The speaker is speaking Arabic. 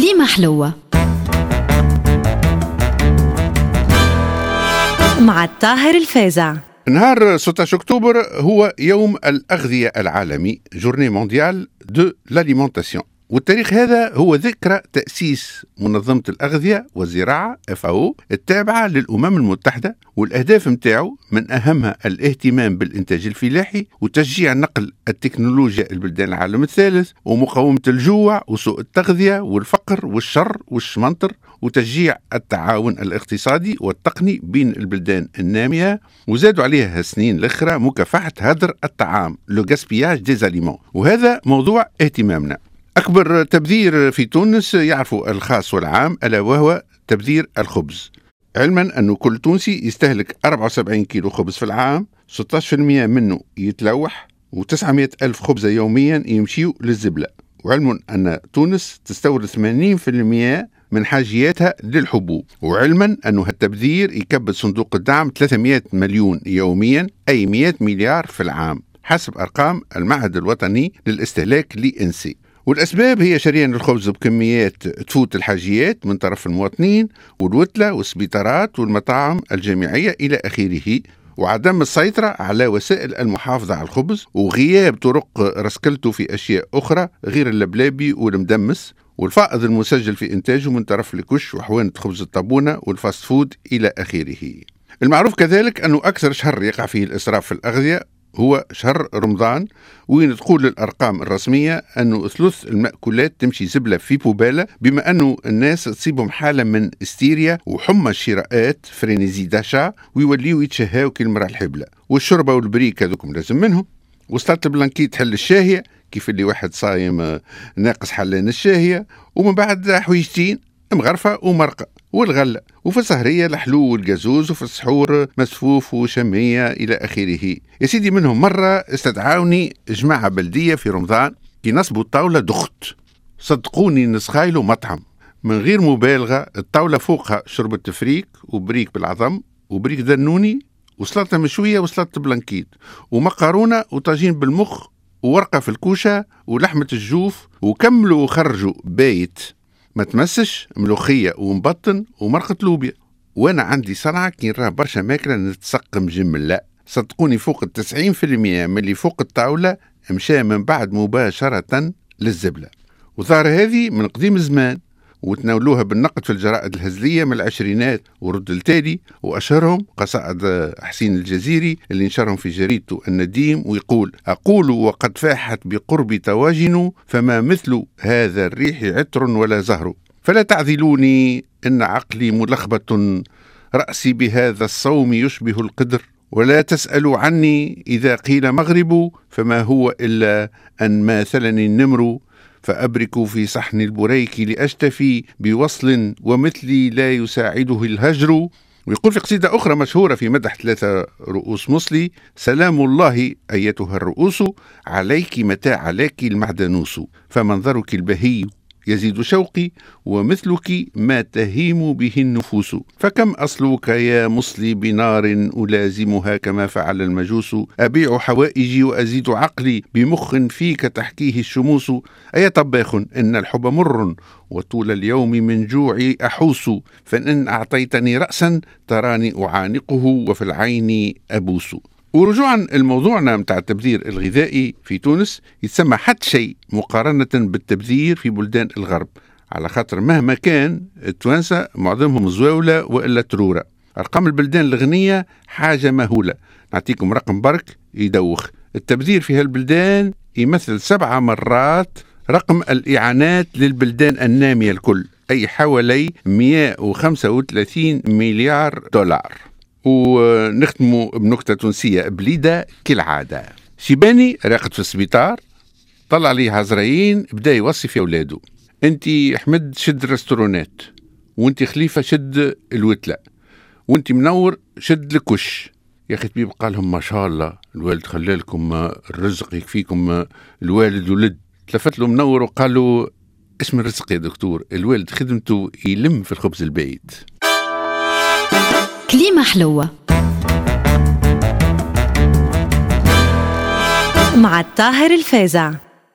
كليمة حلوة. مع الطاهر الفازع نهار 16 أكتوبر هو يوم الأغذية العالمي Journée mondiale de l'alimentation والتاريخ هذا هو ذكرى تأسيس منظمة الأغذية والزراعة FAO التابعة للأمم المتحدة والأهداف متاعه من أهمها الاهتمام بالإنتاج الفلاحي وتشجيع نقل التكنولوجيا البلدان العالم الثالث ومقاومة الجوع وسوء التغذية والفقر والشر والشمنطر وتشجيع التعاون الاقتصادي والتقني بين البلدان النامية وزادوا عليها السنين الأخرى مكافحة هدر الطعام لو غاسبياج ديزاليمون وهذا موضوع اهتمامنا. أكبر تبذير في تونس يعرفه الخاص والعام ألا وهو تبذير الخبز. علما أنه كل تونسي يستهلك 74 كيلو خبز في العام 16% منه يتلوح و900 ألف خبزة يوميا يمشيوا للزبلة. وعلم أن تونس تستورد 80% من حاجياتها للحبوب. وعلما أنه التبذير يكبد صندوق الدعم 300 مليون يوميا أي 100 مليار في العام حسب أرقام المعهد الوطني للاستهلاك ل INC. والأسباب هي شريان الخبز بكميات تفوت الحاجيات من طرف المواطنين والوتلة والسبيطارات والمطاعم الجامعية إلى آخره وعدم السيطرة على وسائل المحافظة على الخبز وغياب طرق رسكلته في أشياء أخرى غير اللبلابي والمدمس والفائض المسجل في إنتاجه من طرف الكوش وحوانت خبز الطابونة وال fast food إلى آخره. المعروف كذلك أنه أكثر شهر يقع فيه الإسراف في الأغذية هو شهر رمضان وين تقول الأرقام الرسمية أنه ثلث المأكولات تمشي زبلة في بوباله بما أنه الناس تصيبهم حالة من استيريا وحمى الشراءات frénésie d'achat ويوليو يتشهاو كالمراه الحبلة. والشربه والبريك هذوكم لازم منهم. وسلطه البلانكي تحل الشاهية؟ كيف اللي واحد صايم ناقص حلان الشاهية؟ ومن بعد حويجتين مغرفة ومرقة. والغلة وفي السهرية الحلو والجازوز وفي السحور مسفوف وشمية إلى آخره. يا سيدي منهم مرة استدعوني جماعة بلدية في رمضان كي نصبوا الطاولة دخت. صدقوني نسخايلو مطعم من غير مبالغة الطاولة فوقها شربة تفريك وبريك بالعظم وبريك دنوني وسلطة مشوية وسلطة بلانكيت ومقارونة وطاجين بالمخ وورقة في الكوشة ولحمة الجوف وكملوا وخرجوا. بايت. ما تمسش ملوخية ومبطن ومرقة لوبيا. وأنا عندي صنعة كي نراه برشا ماكلة نتسقم جمل لا. صدقوني فوق التسعين في المية من اللي فوق الطاولة مشى من بعد مباشرة للزبلة. وظهر هذه من قديم الزمان وتناولوها بالنقد في الجرائد الهزلية من العشرينات ورد التالي وأشهرهم قصائد حسين الجزيري اللي نشرهم في جريدته النديم ويقول أقول وقد فاحت بقرب تواجن فما مثل هذا الريح عطر ولا زهر. فلا تعذلوني إن عقلي ملخبط رأسي بهذا الصوم يشبه القدر. ولا تسألوا عني إذا قيل مغرب فما هو إلا أن ماثلني النمر فأبرك في صحن البريك لأشتفي بوصل ومثلي لا يساعده الهجر. ويقول في قصيدة أخرى مشهورة في مدح ثلاثة رؤوس مصلي سلام الله أيتها الرؤوس عليك متى عليك المعدنوس فمنظرك البهي يزيد شوقي ومثلك ما تهيم به النفوس. فكم أصلوك يا مصلي بنار ألازمها كما فعل المجوس؟ أبيع حوائجي وأزيد عقلي بمخ فيك تحكيه الشموس. أي طباخ إن الحب مر وطول اليوم من جوعي أحوس. فإن أعطيتني رأسا تراني أعانقه وفي العين أبوس. ورجوعا لموضوعنا متاع التبذير الغذائي في تونس يتسمى حتى شيء مقارنة بالتبذير في بلدان الغرب. على خاطر مهما كان التوانسة معظمهم زواولة وإلا ترورة. أرقام البلدان الغنية حاجة مهولة. نعطيكم رقم برك يدوخ. التبذير في هالبلدان يمثل سبعة مرات رقم الإعانات للبلدان النامية الكل أي حوالي 135 مليار دولار. ونختموا بنكتة تونسية بليدة كالعادة. شيباني راقد في السبيطار طلع عليه عزرايين بدا يوصي في اولاده انت حمد شد الرستورونات وانت خليفة شد الوتلة وانت منور شد الكش يا أخي طبيب قال لهم ما شاء الله الوالد خلى لكم الرزق يكفيكم الوالد ولد تلفت له منور وقال له اسم الرزق يا دكتور الوالد خدمته يلم في الخبز البايت كليمة حلوة. مع الطاهر الفازع.